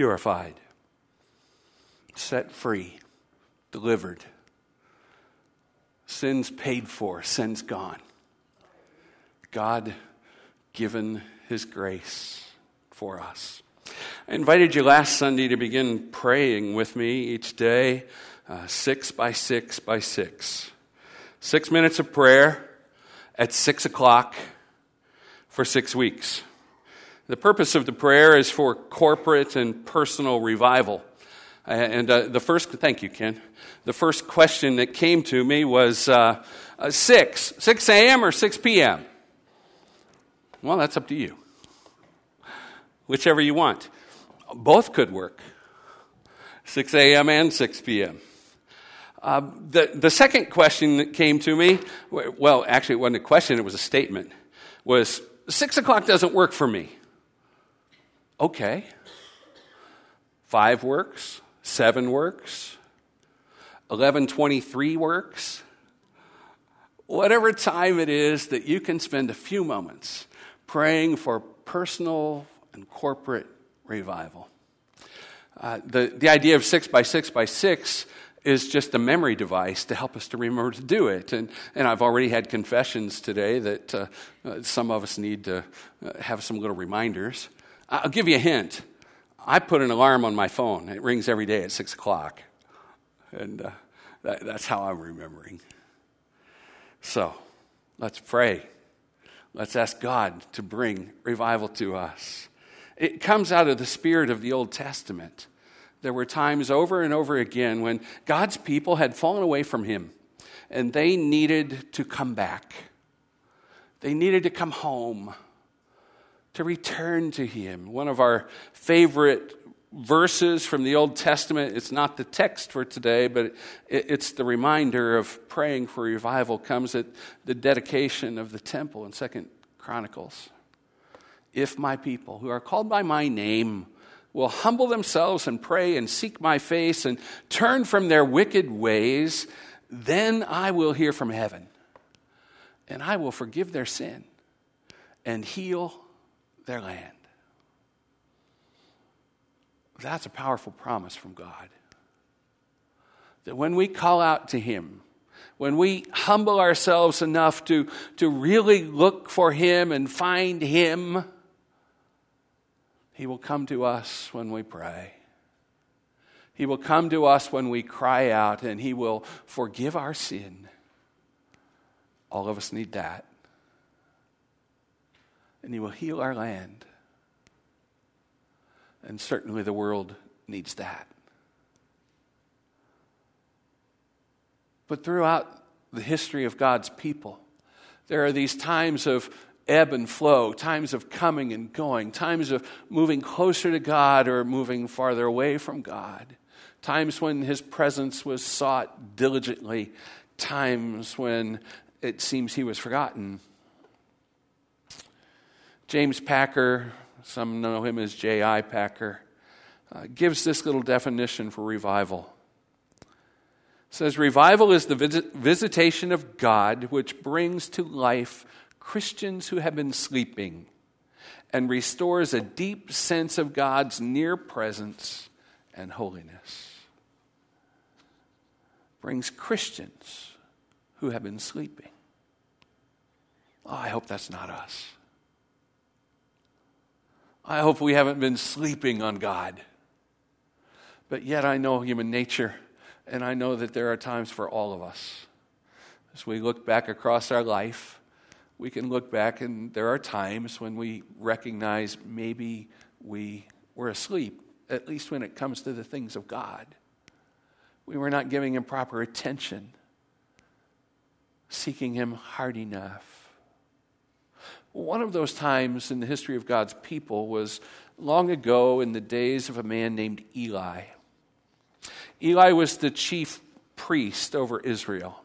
purified, set free, delivered, sins paid for, sins gone. God given his grace for us. I invited you last Sunday to begin praying with me each day, uh, six by six by six. Six minutes of prayer at six o'clock for six weeks. The purpose of the prayer is for corporate and personal revival. And uh, the first, thank you, Ken. The first question that came to me was uh, uh, 6, 6 a.m. or 6 p.m.? Well, that's up to you. Whichever you want. Both could work 6 a.m. and 6 p.m. Uh, the, the second question that came to me, well, actually, it wasn't a question, it was a statement, was 6 o'clock doesn't work for me. Okay. Five works, seven works, 1123 works. Whatever time it is that you can spend a few moments praying for personal and corporate revival. Uh, the, the idea of six by six by six is just a memory device to help us to remember to do it. And, and I've already had confessions today that uh, uh, some of us need to uh, have some little reminders. I'll give you a hint. I put an alarm on my phone. It rings every day at 6 o'clock. And uh, that, that's how I'm remembering. So let's pray. Let's ask God to bring revival to us. It comes out of the spirit of the Old Testament. There were times over and over again when God's people had fallen away from Him and they needed to come back. They needed to come home to return to Him. One of our favorite verses from the Old Testament, it's not the text for today, but it's the reminder of praying for revival, comes at the dedication of the temple in Second Chronicles. If my people who are called by my name will humble themselves and pray and seek my face and turn from their wicked ways, then I will hear from heaven and I will forgive their sin and heal their land. That's a powerful promise from God. That when we call out to Him, when we humble ourselves enough to, to really look for Him and find Him, He will come to us when we pray. He will come to us when we cry out, and He will forgive our sin. All of us need that and He will heal our land. And certainly the world needs that. But throughout the history of God's people, there are these times of ebb and flow, times of coming and going, times of moving closer to God or moving farther away from God, times when His presence was sought diligently, times when it seems He was forgotten. James Packer, some know him as J.I. Packer, uh, gives this little definition for revival. It says, Revival is the visit- visitation of God which brings to life Christians who have been sleeping and restores a deep sense of God's near presence and holiness. Brings Christians who have been sleeping. Oh, I hope that's not us. I hope we haven't been sleeping on God. But yet I know human nature, and I know that there are times for all of us. As we look back across our life, we can look back, and there are times when we recognize maybe we were asleep, at least when it comes to the things of God. We were not giving Him proper attention, seeking Him hard enough. One of those times in the history of God's people was long ago in the days of a man named Eli. Eli was the chief priest over Israel.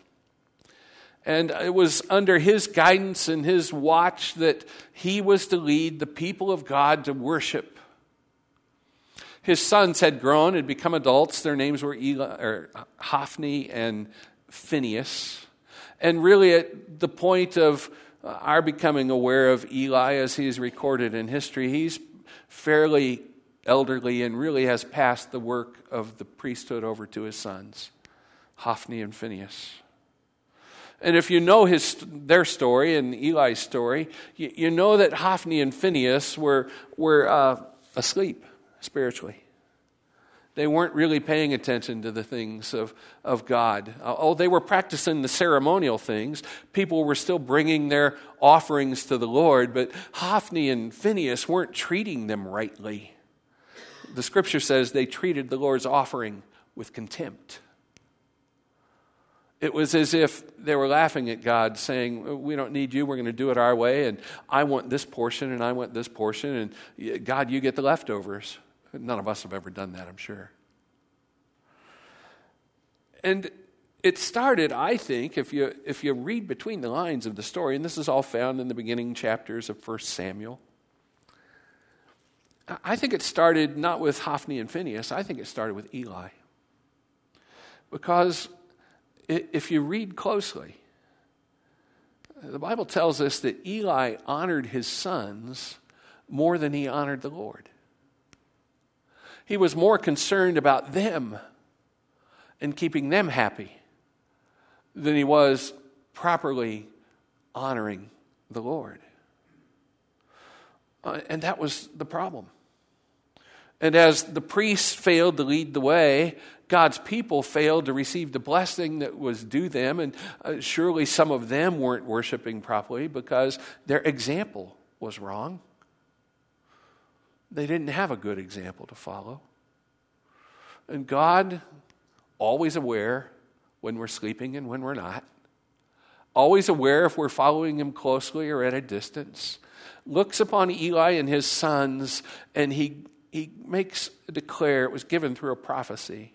And it was under his guidance and his watch that he was to lead the people of God to worship. His sons had grown and become adults. Their names were Eli, or Hophni and Phinehas. And really, at the point of our becoming aware of Eli as he is recorded in history, he's fairly elderly and really has passed the work of the priesthood over to his sons, Hophni and Phinehas. And if you know his, their story and Eli's story, you, you know that Hophni and Phinehas were, were uh, asleep spiritually. They weren't really paying attention to the things of, of God. Uh, oh, they were practicing the ceremonial things. People were still bringing their offerings to the Lord, but Hophni and Phinehas weren't treating them rightly. The scripture says they treated the Lord's offering with contempt. It was as if they were laughing at God, saying, We don't need you, we're going to do it our way, and I want this portion, and I want this portion, and God, you get the leftovers. None of us have ever done that, I'm sure. And it started, I think, if you, if you read between the lines of the story, and this is all found in the beginning chapters of 1 Samuel. I think it started not with Hophni and Phinehas, I think it started with Eli. Because if you read closely, the Bible tells us that Eli honored his sons more than he honored the Lord. He was more concerned about them and keeping them happy than he was properly honoring the Lord. Uh, and that was the problem. And as the priests failed to lead the way, God's people failed to receive the blessing that was due them. And uh, surely some of them weren't worshiping properly because their example was wrong. They didn't have a good example to follow. And God, always aware when we're sleeping and when we're not, always aware if we're following Him closely or at a distance, looks upon Eli and his sons and he, he makes a declare, it was given through a prophecy.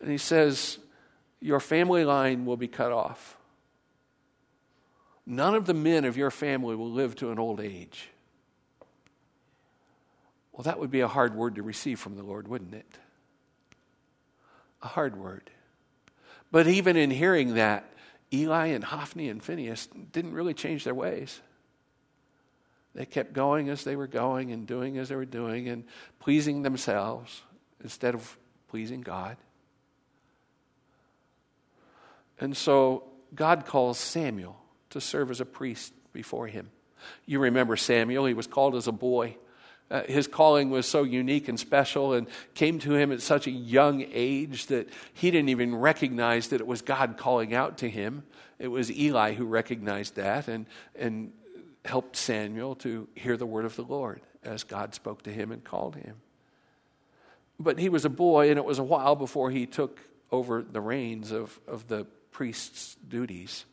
And he says, Your family line will be cut off. None of the men of your family will live to an old age. Well, that would be a hard word to receive from the Lord, wouldn't it? A hard word. But even in hearing that, Eli and Hophni and Phinehas didn't really change their ways. They kept going as they were going and doing as they were doing and pleasing themselves instead of pleasing God. And so God calls Samuel to serve as a priest before him. You remember Samuel, he was called as a boy. Uh, his calling was so unique and special and came to him at such a young age that he didn't even recognize that it was God calling out to him. It was Eli who recognized that and, and helped Samuel to hear the word of the Lord as God spoke to him and called him. But he was a boy, and it was a while before he took over the reins of, of the priest's duties.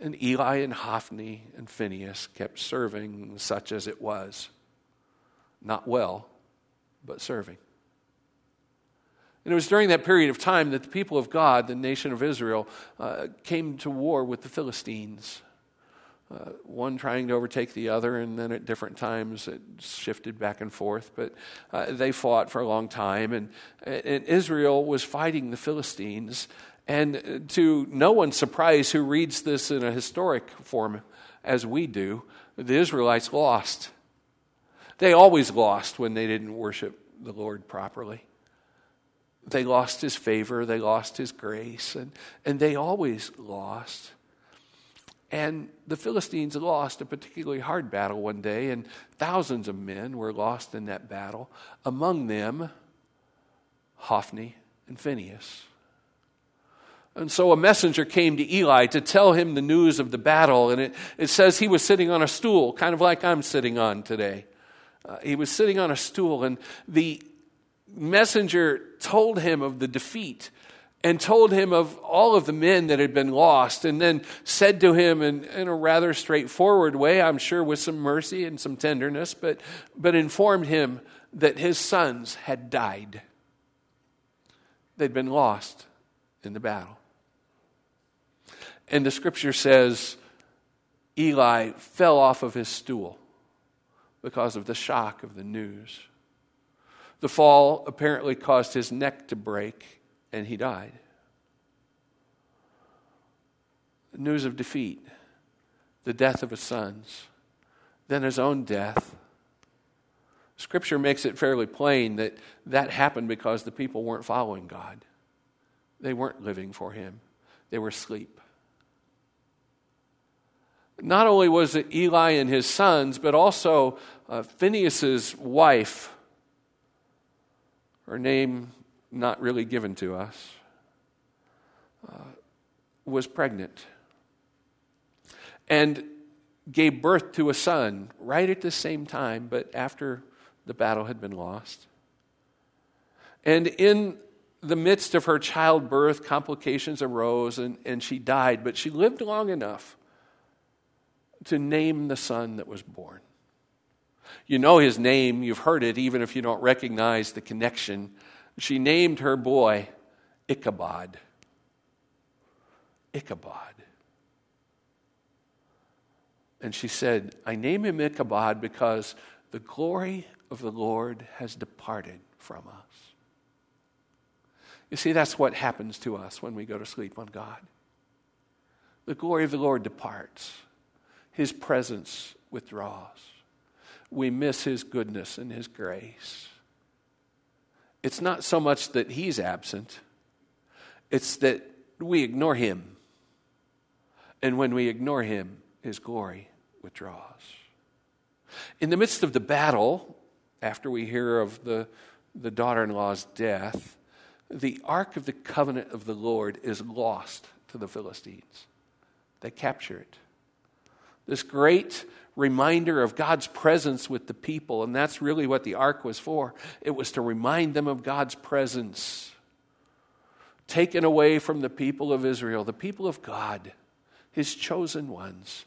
And Eli and Hophni and Phinehas kept serving such as it was. Not well, but serving. And it was during that period of time that the people of God, the nation of Israel, uh, came to war with the Philistines. Uh, one trying to overtake the other, and then at different times it shifted back and forth. But uh, they fought for a long time, and, and Israel was fighting the Philistines. And to no one's surprise who reads this in a historic form, as we do, the Israelites lost. They always lost when they didn't worship the Lord properly. They lost his favor, they lost his grace, and, and they always lost. And the Philistines lost a particularly hard battle one day, and thousands of men were lost in that battle. Among them, Hophni and Phinehas. And so a messenger came to Eli to tell him the news of the battle, and it, it says he was sitting on a stool, kind of like I'm sitting on today. Uh, he was sitting on a stool, and the messenger told him of the defeat and told him of all of the men that had been lost, and then said to him in, in a rather straightforward way, I'm sure with some mercy and some tenderness, but, but informed him that his sons had died. They'd been lost in the battle. And the scripture says Eli fell off of his stool because of the shock of the news. The fall apparently caused his neck to break, and he died. The news of defeat, the death of his sons, then his own death. Scripture makes it fairly plain that that happened because the people weren't following God. They weren't living for Him, they were asleep. Not only was it Eli and his sons, but also uh, Phinehas's wife, her name not really given to us, uh, was pregnant and gave birth to a son right at the same time, but after the battle had been lost. And in the midst of her childbirth, complications arose and, and she died, but she lived long enough to name the son that was born. You know his name, you've heard it, even if you don't recognize the connection. She named her boy Ichabod. Ichabod. And she said, I name him Ichabod because the glory of the Lord has departed from us. You see, that's what happens to us when we go to sleep on God. The glory of the Lord departs, His presence withdraws. We miss His goodness and His grace. It's not so much that He's absent, it's that we ignore Him. And when we ignore Him, His glory withdraws. In the midst of the battle, after we hear of the, the daughter in law's death, the Ark of the Covenant of the Lord is lost to the Philistines. They capture it. This great reminder of God's presence with the people, and that's really what the ark was for. It was to remind them of God's presence. Taken away from the people of Israel, the people of God, his chosen ones,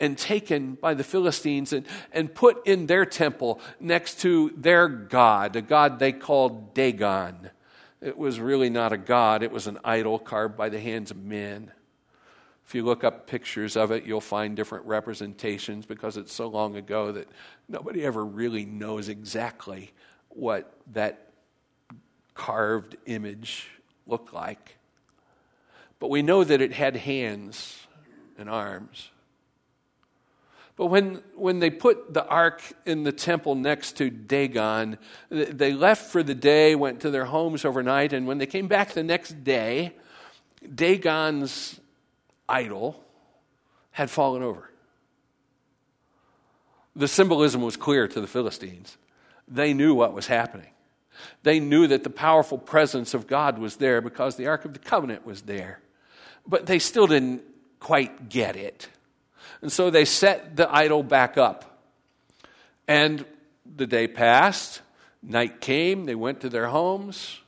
and taken by the Philistines and, and put in their temple next to their God, a God they called Dagon it was really not a god, it was an idol carved by the hands of men. If you look up pictures of it, you'll find different representations because it's so long ago that nobody ever really knows exactly what that carved image looked like. But we know that it had hands and arms. But when, when they put the ark in the temple next to Dagon, they left for the day, went to their homes overnight, and when they came back the next day, Dagon's idol had fallen over. The symbolism was clear to the Philistines. They knew what was happening. They knew that the powerful presence of God was there because the Ark of the Covenant was there. But they still didn't quite get it. And so they set the idol back up. And the day passed, night came, they went to their homes.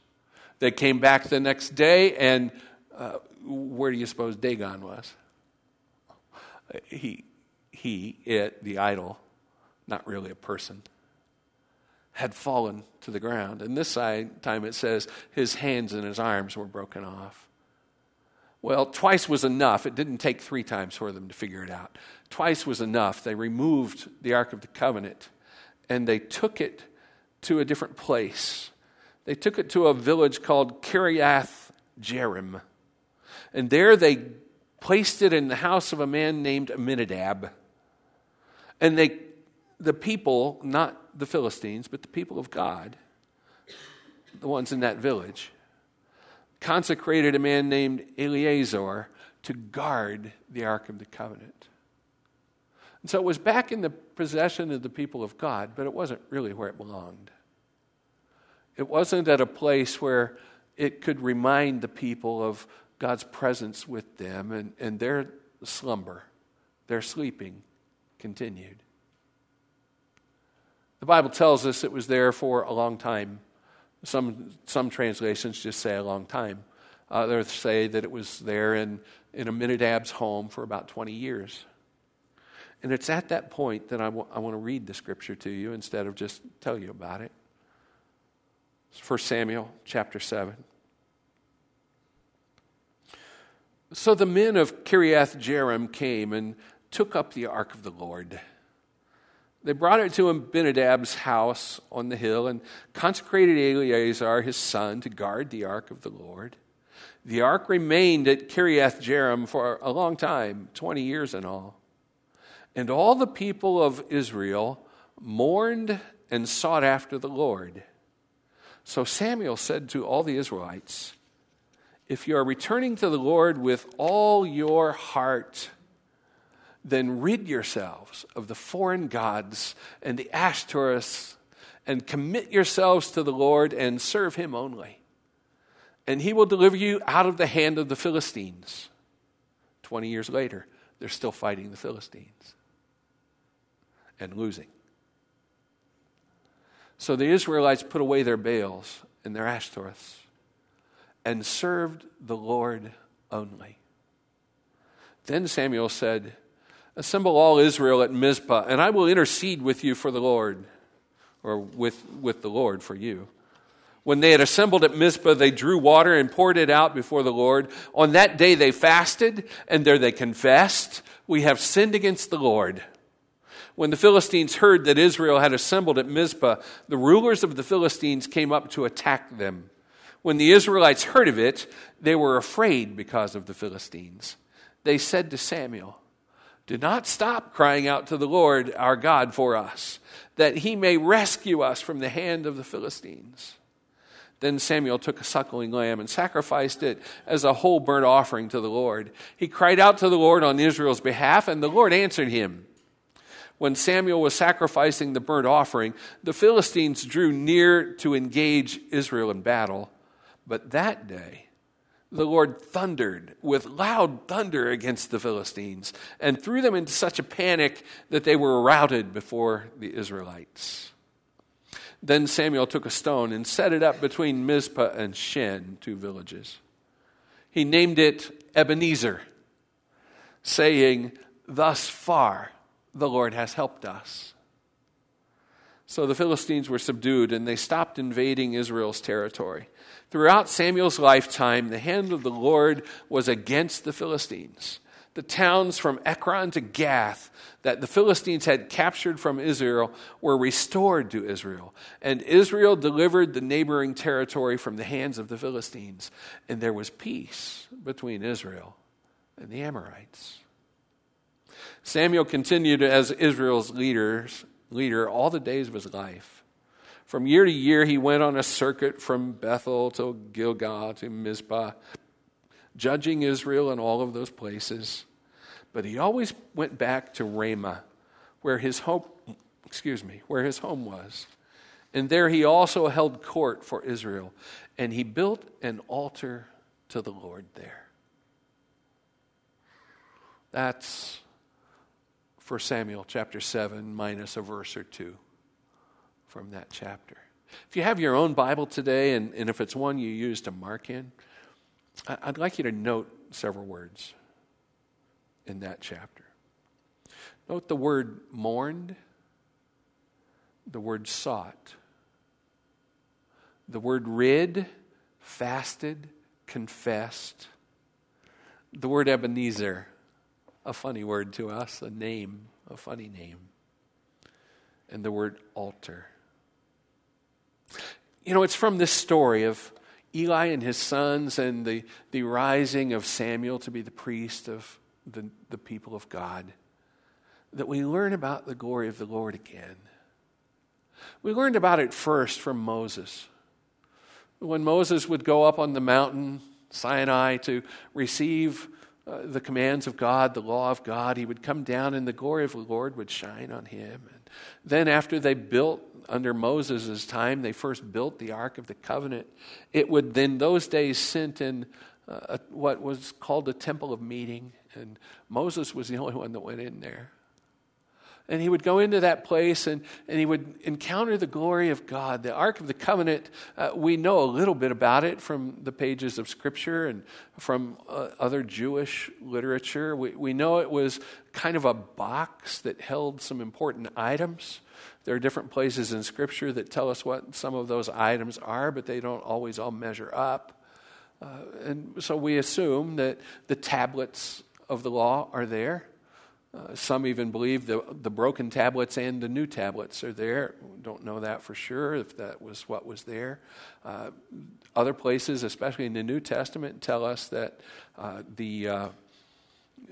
They came back the next day, and uh, where do you suppose Dagon was? He, he, it, the idol, not really a person, had fallen to the ground. And this time it says his hands and his arms were broken off. Well, twice was enough. It didn't take three times for them to figure it out. Twice was enough. They removed the Ark of the Covenant and they took it to a different place. They took it to a village called Kiriath Jearim. And there they placed it in the house of a man named Abinadab. And they, the people, not the Philistines, but the people of God, the ones in that village, consecrated a man named Eleazar to guard the Ark of the Covenant. And so it was back in the possession of the people of God, but it wasn't really where it belonged. It wasn't at a place where it could remind the people of God's presence with them, and, and their slumber, their sleeping continued. The Bible tells us it was there for a long time. Some, some translations just say a long time. Others say that it was there in, in Abinadab's home for about 20 years. And it's at that point that I, w- I want to read the scripture to you instead of just tell you about it. It's 1 Samuel chapter 7. So the men of Kiriath Jearim came and took up the ark of the Lord. They brought it to Abinadab's house on the hill and consecrated Eleazar, his son, to guard the ark of the Lord. The ark remained at Kiriath Jearim for a long time, 20 years in all. And all the people of Israel mourned and sought after the Lord. So Samuel said to all the Israelites, If you are returning to the Lord with all your heart, then rid yourselves of the foreign gods and the Ashtoreths and commit yourselves to the Lord and serve him only. And he will deliver you out of the hand of the Philistines. 20 years later, they're still fighting the Philistines and losing. So the Israelites put away their Baals and their Ashtoreths and served the Lord only. Then Samuel said, Assemble all Israel at Mizpah, and I will intercede with you for the Lord, or with, with the Lord for you. When they had assembled at Mizpah, they drew water and poured it out before the Lord. On that day they fasted, and there they confessed, We have sinned against the Lord. When the Philistines heard that Israel had assembled at Mizpah, the rulers of the Philistines came up to attack them. When the Israelites heard of it, they were afraid because of the Philistines. They said to Samuel, Do not stop crying out to the Lord our God for us, that he may rescue us from the hand of the Philistines. Then Samuel took a suckling lamb and sacrificed it as a whole burnt offering to the Lord. He cried out to the Lord on Israel's behalf, and the Lord answered him when Samuel was sacrificing the burnt offering, the Philistines drew near to engage Israel in battle. But that day, the Lord thundered with loud thunder against the Philistines and threw them into such a panic that they were routed before the Israelites. Then Samuel took a stone and set it up between Mizpah and Shen, two villages. He named it Ebenezer, saying, Thus far the Lord has helped us. So the Philistines were subdued and they stopped invading Israel's territory. Throughout Samuel's lifetime, the hand of the Lord was against the Philistines. The towns from Ekron to Gath that the Philistines had captured from Israel were restored to Israel. And Israel delivered the neighboring territory from the hands of the Philistines. And there was peace between Israel and the Amorites. Samuel continued as Israel's leaders, leader all the days of his life. From year to year, he went on a circuit from Bethel to Gilgal to Mizpah, judging Israel in all of those places. But he always went back to Ramah, where his home, excuse me, where his home was. And there he also held court for Israel, and he built an altar to the Lord there. That's for Samuel chapter 7, minus a verse or two from that chapter. If you have your own Bible today, and, and if it's one you use to mark in, I'd like you to note several words in that chapter. Note the word mourned, the word sought, the word rid, fasted, confessed, the word Ebenezer, a funny word to us, a name, a funny name, and the word altar. You know, it's from this story of Eli and his sons and the, the rising of Samuel to be the priest of the, the people of God that we learn about the glory of the Lord again. We learned about it first from Moses. When Moses would go up on the mountain, Sinai, to receive uh, the commands of God, the law of God. He would come down and the glory of the Lord would shine on him. And then, after they built under Moses' time, they first built the Ark of the Covenant. It would then, those days, sent in uh, what was called the Temple of Meeting. And Moses was the only one that went in there. And he would go into that place and, and he would encounter the glory of God. The Ark of the Covenant, uh, we know a little bit about it from the pages of Scripture and from uh, other Jewish literature. We, we know it was kind of a box that held some important items. There are different places in Scripture that tell us what some of those items are, but they don't always all measure up. Uh, and so we assume that the tablets of the law are there. Uh, some even believe the, the broken tablets and the new tablets are there. Don't know that for sure if that was what was there. Uh, other places, especially in the New Testament, tell us that uh, the, uh,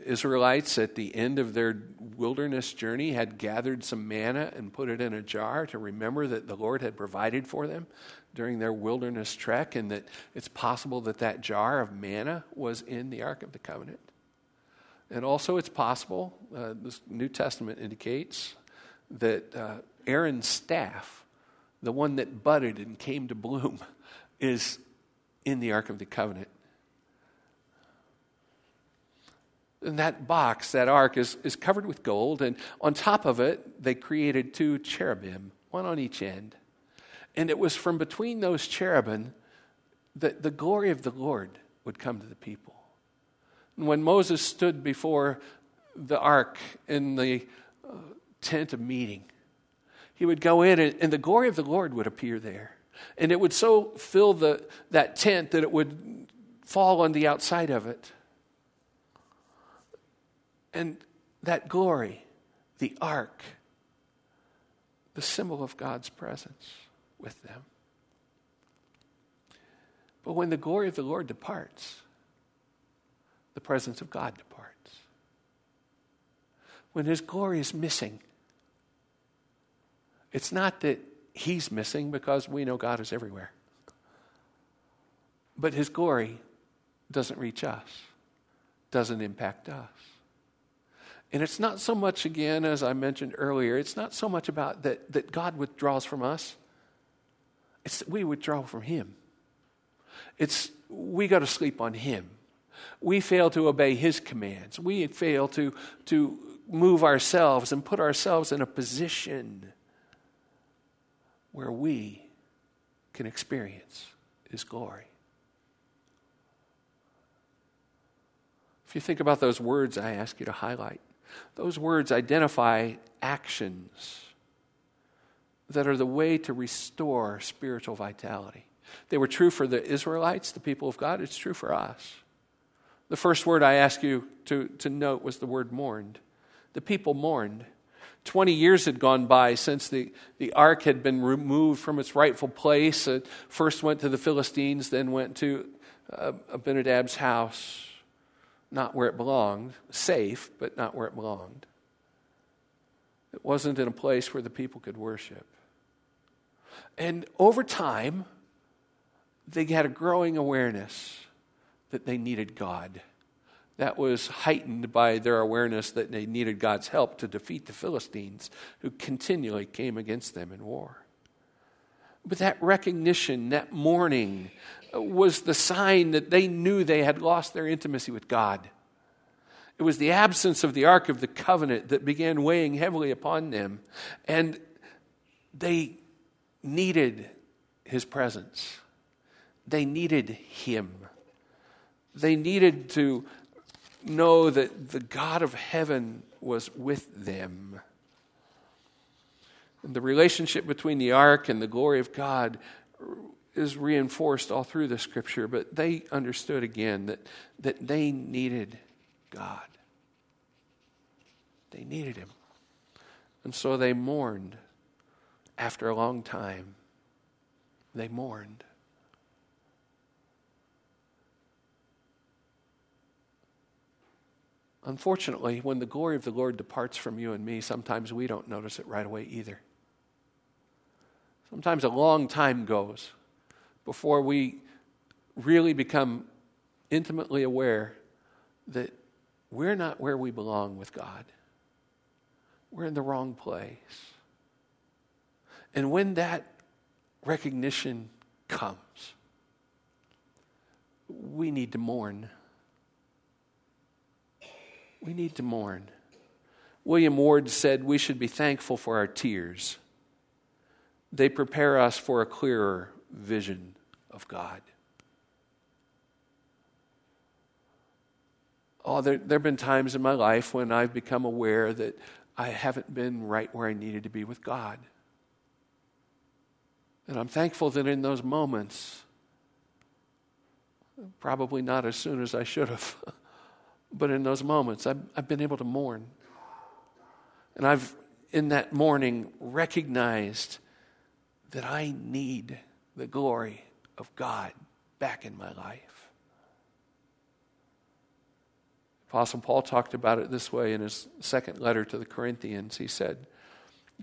Israelites at the end of their wilderness journey had gathered some manna and put it in a jar to remember that the Lord had provided for them during their wilderness trek, and that it's possible that that jar of manna was in the Ark of the Covenant. And also, it's possible, uh, the New Testament indicates, that uh, Aaron's staff, the one that budded and came to bloom, is in the Ark of the Covenant. And that box, that ark, is, is covered with gold, and on top of it, they created two cherubim, one on each end. And it was from between those cherubim that the glory of the Lord would come to the people. And when Moses stood before the ark in the uh, tent of meeting, he would go in, and, and the glory of the Lord would appear there. And it would so fill the, that tent that it would fall on the outside of it. And that glory, the ark, the symbol of God's presence with them. But when the glory of the Lord departs, the presence of God departs. When his glory is missing, it's not that he's missing because we know God is everywhere. But his glory doesn't reach us, doesn't impact us. And it's not so much, again, as I mentioned earlier, it's not so much about that, that God withdraws from us, it's that we withdraw from Him. It's we go to sleep on Him. We fail to obey His commands. We fail to, to move ourselves and put ourselves in a position where we can experience His glory. If you think about those words I ask you to highlight, those words identify actions that are the way to restore spiritual vitality. They were true for the Israelites, the people of God. It's true for us. The first word I ask you to, to note was the word mourned. The people mourned. 20 years had gone by since the, the ark had been removed from its rightful place. It first went to the Philistines, then went to uh, Abinadab's house not where it belonged, safe, but not where it belonged. It wasn't in a place where the people could worship. And over time, they had a growing awareness that they needed God. That was heightened by their awareness that they needed God's help to defeat the Philistines, who continually came against them in war. But that recognition, that mourning, was the sign that they knew they had lost their intimacy with God. It was the absence of the Ark of the Covenant that began weighing heavily upon them. And they needed his presence, they needed him. They needed to know that the God of heaven was with them. And the relationship between the ark and the glory of God is reinforced all through the scripture, but they understood again that, that they needed God. They needed him. And so they mourned after a long time. They mourned. Unfortunately, when the glory of the Lord departs from you and me, sometimes we don't notice it right away either. Sometimes a long time goes before we really become intimately aware that we're not where we belong with God. We're in the wrong place. And when that recognition comes, we need to mourn. We need to mourn. William Ward said we should be thankful for our tears they prepare us for a clearer vision of God. Oh, there, there have been times in my life when I've become aware that I haven't been right where I needed to be with God. And I'm thankful that in those moments, probably not as soon as I should have, but in those moments, I've, I've been able to mourn. And I've, in that mourning, recognized that I need the glory of God back in my life. Apostle Paul talked about it this way in his second letter to the Corinthians. He said,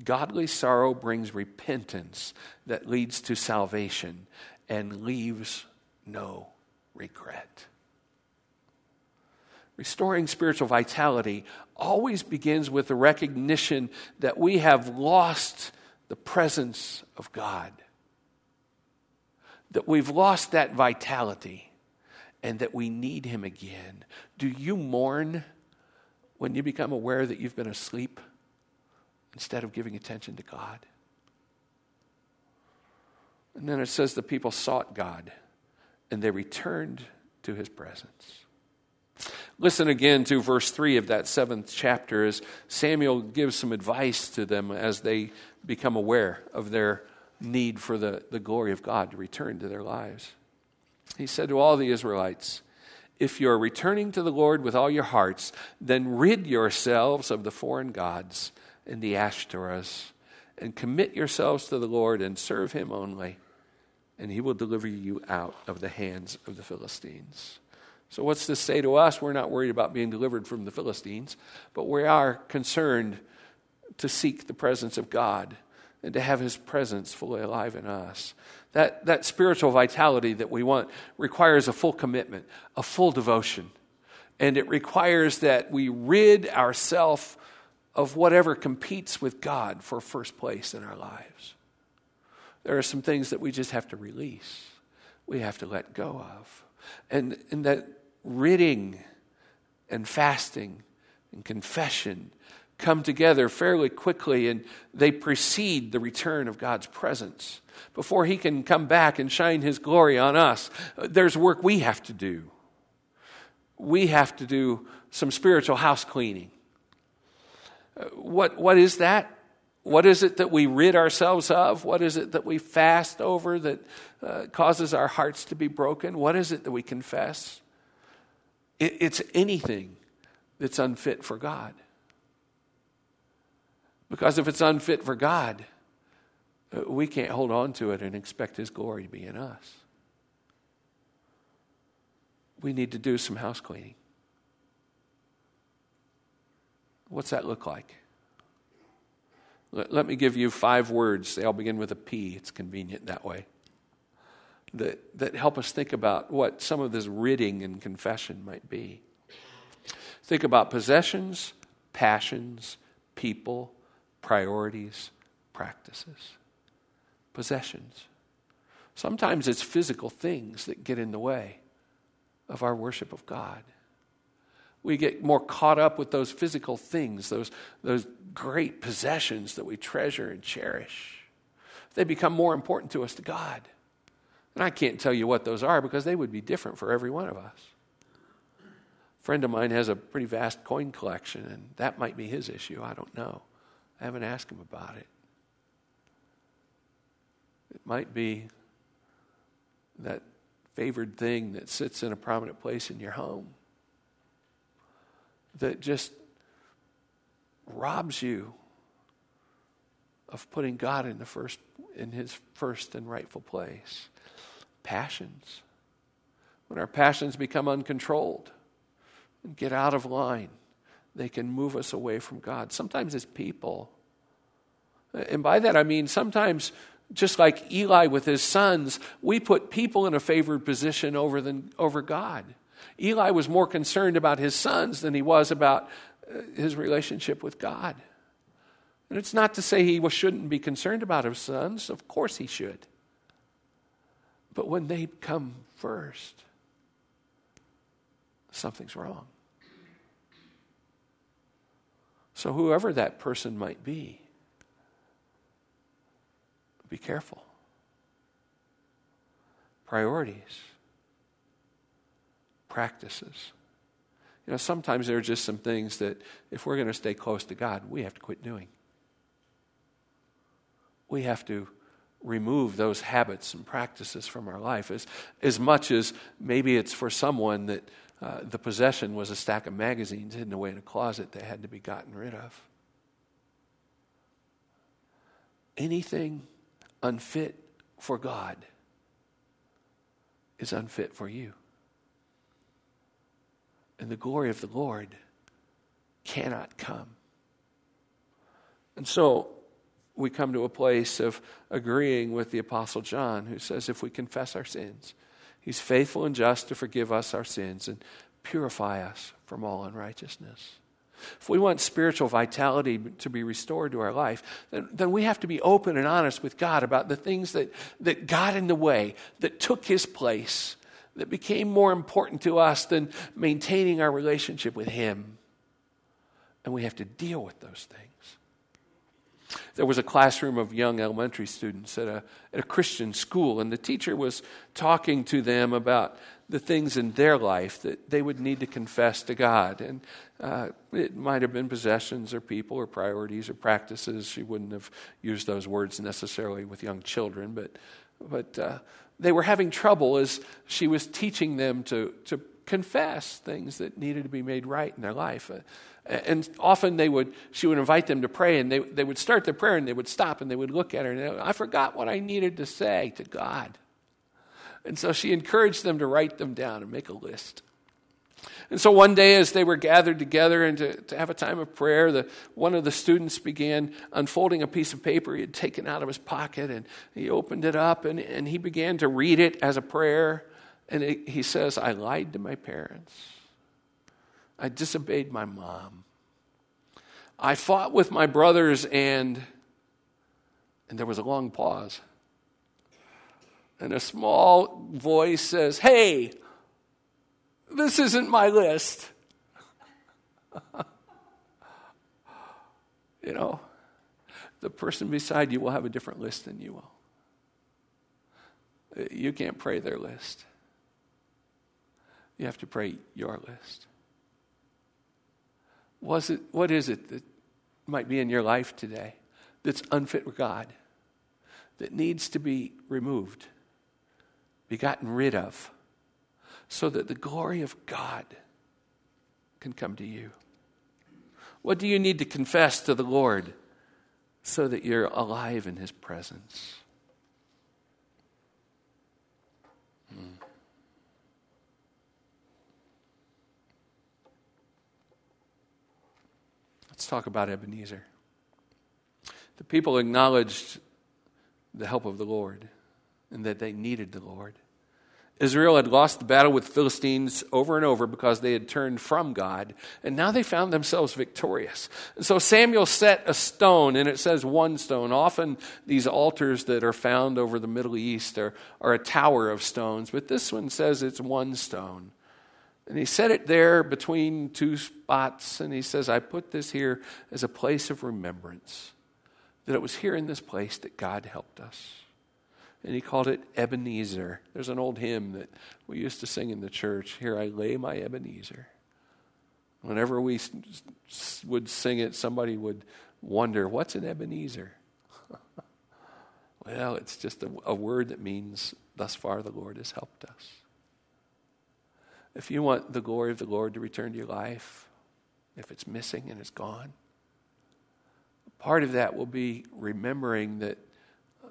Godly sorrow brings repentance that leads to salvation and leaves no regret. Restoring spiritual vitality always begins with the recognition that we have lost the presence of God, that we've lost that vitality, and that we need Him again. Do you mourn when you become aware that you've been asleep instead of giving attention to God? And then it says the people sought God and they returned to his presence. Listen again to verse 3 of that seventh chapter as Samuel gives some advice to them as they become aware of their need for the, the glory of God to return to their lives. He said to all the Israelites, If you are returning to the Lord with all your hearts, then rid yourselves of the foreign gods and the Ashtoreths, and commit yourselves to the Lord and serve him only, and he will deliver you out of the hands of the Philistines. So, what's this say to us? We're not worried about being delivered from the Philistines, but we are concerned to seek the presence of God and to have his presence fully alive in us. That, that spiritual vitality that we want requires a full commitment, a full devotion. And it requires that we rid ourselves of whatever competes with God for first place in our lives. There are some things that we just have to release, we have to let go of. And, and that ridding and fasting and confession come together fairly quickly and they precede the return of God's presence. Before He can come back and shine His glory on us, there's work we have to do. We have to do some spiritual house cleaning. What, what is that? What is it that we rid ourselves of? What is it that we fast over that uh, causes our hearts to be broken? What is it that we confess? It, it's anything that's unfit for God. Because if it's unfit for God, uh, we can't hold on to it and expect His glory to be in us. We need to do some house cleaning. What's that look like? Let, let, me give you five words. They all begin with a P. It's convenient that way. That, that help us think about what some of this ridding and confession might be. Think about possessions, passions, people, priorities, practices. Possessions. Sometimes it's physical things that get in the way of our worship of God. We get more caught up with those physical things, those, those great possessions that we treasure and cherish. They become more important to us to God. And I can't tell you what those are because they would be different for every one of us. A friend of mine has a pretty vast coin collection, and that might be his issue. I don't know. I haven't asked him about it. It might be that favored thing that sits in a prominent place in your home that just robs you of putting God in the first in his first and rightful place. Passions. When our passions become uncontrolled and get out of line, they can move us away from God. Sometimes it's people. And by that I mean sometimes just like Eli with his sons, we put people in a favored position over, than, over God. Eli was more concerned about his sons than he was about uh, his relationship with God. And it's not to say he shouldn't be concerned about his sons, of course he should. But when they come first, something's wrong. So, whoever that person might be, be careful. Priorities practices. You know, sometimes there are just some things that if we're going to stay close to God, we have to quit doing. We have to remove those habits and practices from our life as, as much as maybe it's for someone that uh, the possession was a stack of magazines hidden away in a closet that had to be gotten rid of. Anything unfit for God is unfit for you. and the glory of the Lord cannot come. And so we come to a place of agreeing with the Apostle John, who says, if we confess our sins, he's faithful and just to forgive us our sins and purify us from all unrighteousness. If we want spiritual vitality to be restored to our life, then, then we have to be open and honest with God about the things that, that got in the way, that took his place, that became more important to us than maintaining our relationship with him. And we have to deal with those things. There was a classroom of young elementary students at a, at a Christian school, and the teacher was talking to them about the things in their life that they would need to confess to God. And uh, it might have been possessions or people or priorities or practices. She wouldn't have used those words necessarily with young children, but, but uh, they were having trouble as she was teaching them to, to confess things that needed to be made right in their life. Uh, and often they would, she would invite them to pray, and they, they would start the prayer and they would stop and they would look at her and I forgot what I needed to say to God. And so she encouraged them to write them down and make a list. And so one day, as they were gathered together and to, to have a time of prayer, the, one of the students began unfolding a piece of paper he had taken out of his pocket, and he opened it up and, and he began to read it as a prayer. And it, he says, I lied to my parents. I disobeyed my mom. I fought with my brothers, and, and there was a long pause and a small voice says, Hey, this isn't my list. you know, the person beside you will have a different list than you will. You can't pray their list. You have to pray your list. Was it, what is it that might be in your life today that's unfit with God, that needs to be removed? be gotten rid of so that the glory of God can come to you? What do you need to confess to the Lord so that you're alive in His presence? Talk about Ebenezer. The people acknowledged the help of the Lord and that they needed the Lord. Israel had lost the battle with the Philistines over and over because they had turned from God, and now they found themselves victorious. And so Samuel set a stone, and it says one stone. Often these altars that are found over the Middle East are, are a tower of stones, but this one says it's one stone. And he set it there between two spots, and he says, I put this here as a place of remembrance, that it was here in this place that God helped us and he called it Ebenezer. There's an old hymn that we used to sing in the church Here I lay my Ebenezer. Whenever we would sing it, somebody would wonder, What's an Ebenezer? well, it's just a, a word that means, Thus far the Lord has helped us. If you want the glory of the Lord to return to your life, if it's missing and it's gone, part of that will be remembering that uh,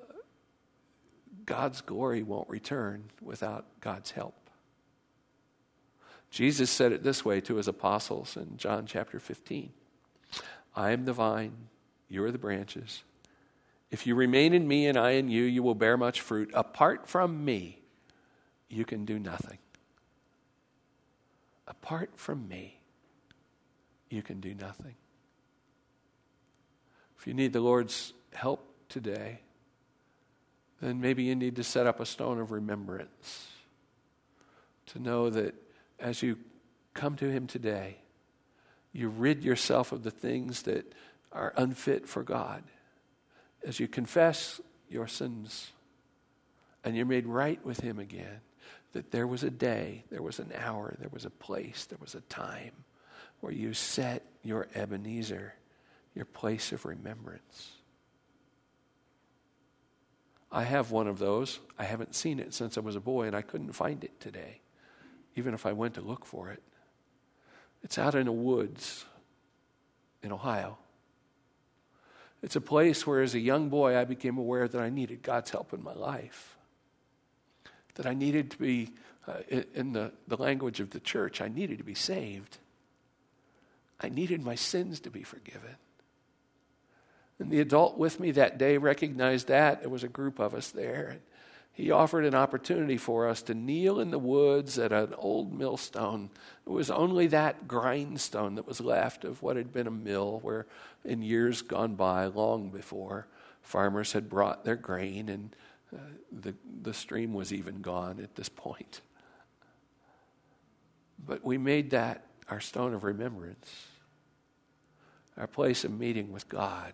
God's glory won't return without God's help. Jesus said it this way to his apostles in John chapter 15 I am the vine, you are the branches. If you remain in me and I in you, you will bear much fruit. Apart from me, you can do nothing. Apart from me, you can do nothing. If you need the Lord's help today, then maybe you need to set up a stone of remembrance to know that as you come to Him today, you rid yourself of the things that are unfit for God. As you confess your sins and you're made right with Him again, that there was a day, there was an hour, there was a place, there was a time where you set your Ebenezer, your place of remembrance. I have one of those. I haven't seen it since I was a boy, and I couldn't find it today, even if I went to look for it. It's out in the woods in Ohio. It's a place where, as a young boy, I became aware that I needed God's help in my life. That I needed to be, uh, in the, the language of the church, I needed to be saved. I needed my sins to be forgiven. And the adult with me that day recognized that. There was a group of us there. and He offered an opportunity for us to kneel in the woods at an old millstone. It was only that grindstone that was left of what had been a mill where, in years gone by, long before, farmers had brought their grain and uh, the, the stream was even gone at this point. But we made that our stone of remembrance, our place of meeting with God.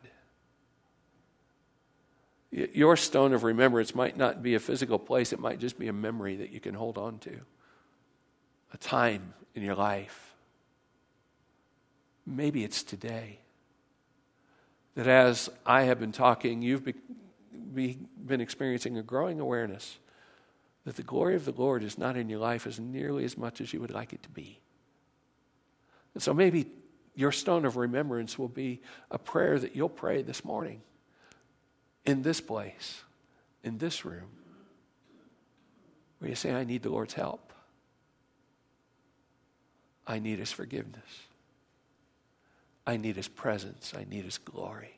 Your stone of remembrance might not be a physical place, it might just be a memory that you can hold on to, a time in your life. Maybe it's today. That as I have been talking, you've been experiencing a growing awareness that the glory of the Lord is not in your life as nearly as much as you would like it to be. And so maybe your stone of remembrance will be a prayer that you'll pray this morning in this place, in this room, where you say, I need the Lord's help. I need His forgiveness. I need His presence. I need His glory.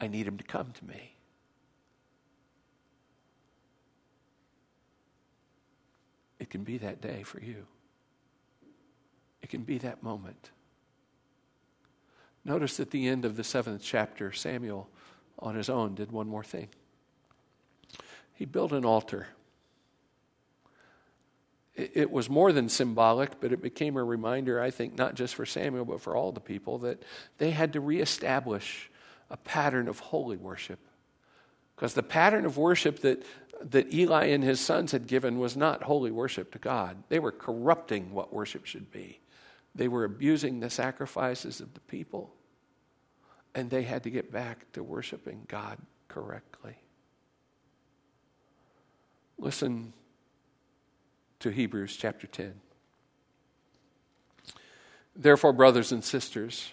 I need Him to come to me. It can be that day for you. It can be that moment. Notice at the end of the seventh chapter, Samuel on his own, did one more thing. He built an altar. It, was more than symbolic, but it became a reminder, I think, not just for Samuel, but for all the people, that they had to reestablish a pattern of holy worship. Because the pattern of worship that, that Eli and his sons had given was not holy worship to God. They were corrupting what worship should be, they were abusing the sacrifices of the people and they had to get back to worshiping God correctly. Listen to Hebrews chapter 10. Therefore, brothers and sisters,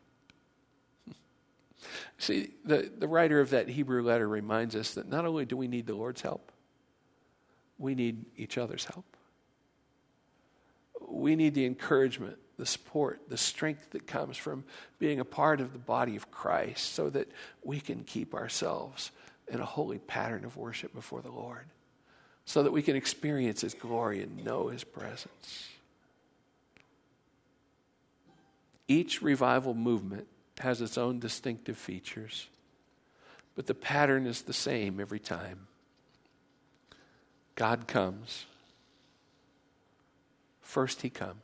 See, the, the writer of that Hebrew letter reminds us that not only do we need the Lord's help, we need each other's help. We need the encouragement, the support, the strength that comes from being a part of the body of Christ so that we can keep ourselves in a holy pattern of worship before the Lord so that we can experience His glory and know His presence. Each revival movement has its own distinctive features, but the pattern is the same every time. God comes. First, He comes.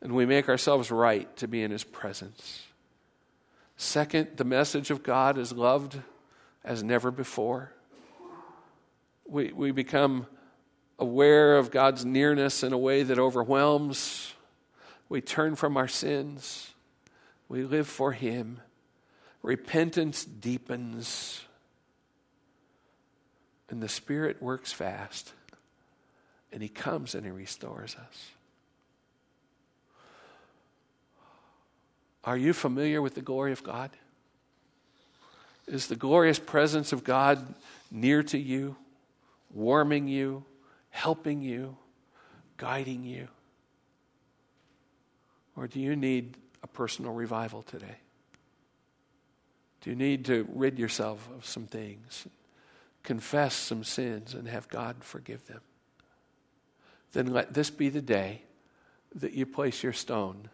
And we make ourselves right to be in His presence. Second, the message of God is loved as never before we, we become aware of God's nearness in a way that overwhelms. We turn from our sins. We live for Him. Repentance deepens. And the Spirit works fast. And He comes and He restores us. Are you familiar with the glory of God? Is the glorious presence of God near to you? warming you, helping you, guiding you? Or do you need a personal revival today? Do you need to rid yourself of some things, confess some sins, and have God forgive them? Then let this be the day that you place your stone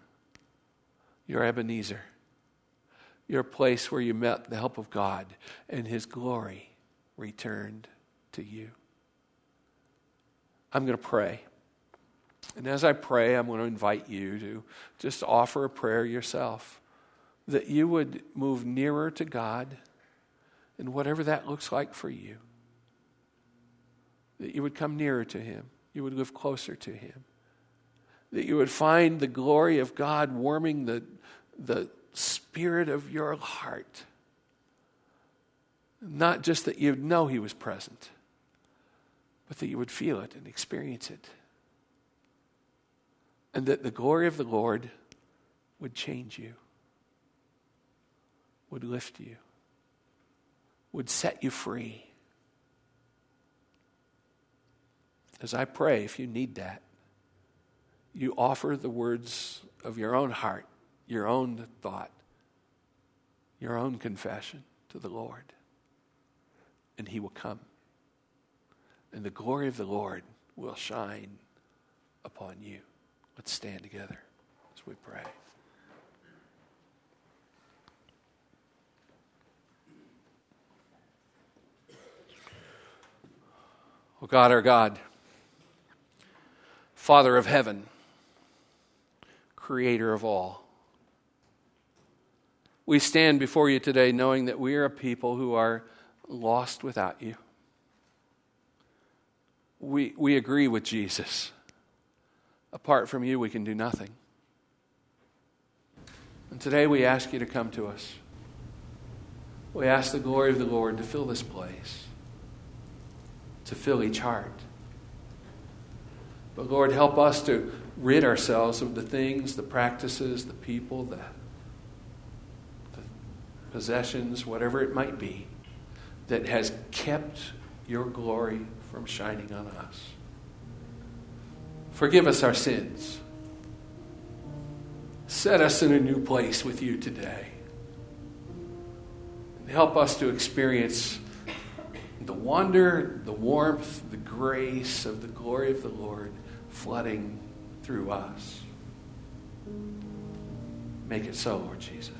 Your Ebenezer. Your place where you met the help of God and His glory returned to you. I'm going to pray. And as I pray, I'm going to invite you to just offer a prayer yourself that you would move nearer to God and whatever that looks like for you. That you would come nearer to Him, you would live closer to Him, that you would find the glory of God warming the, the spirit of your heart. Not just that you'd know He was present, but that you would feel it and experience it. And that the glory of the Lord would change you, would lift you would set you free. As I pray, if you need that, you offer the words of your own heart, your own thought, your own confession to the Lord, and He will come. And the glory of the Lord will shine upon you. Let's stand together as we pray. Oh God, our God, Father of heaven, creator of all, we stand before you today knowing that we are a people who are lost without you. We, we agree with Jesus. Apart from you, we can do nothing. And today we ask you to come to us. We ask the glory of the Lord to fill this place to fill each heart. But Lord, help us to rid ourselves of the things, the practices, the people, the, the possessions, whatever it might be, that has kept your glory from shining on us. Forgive us our sins. Set us in a new place with you today. Help us to experience the wonder, the warmth, the grace of the glory of the Lord flooding through us. Make it so, Lord Jesus.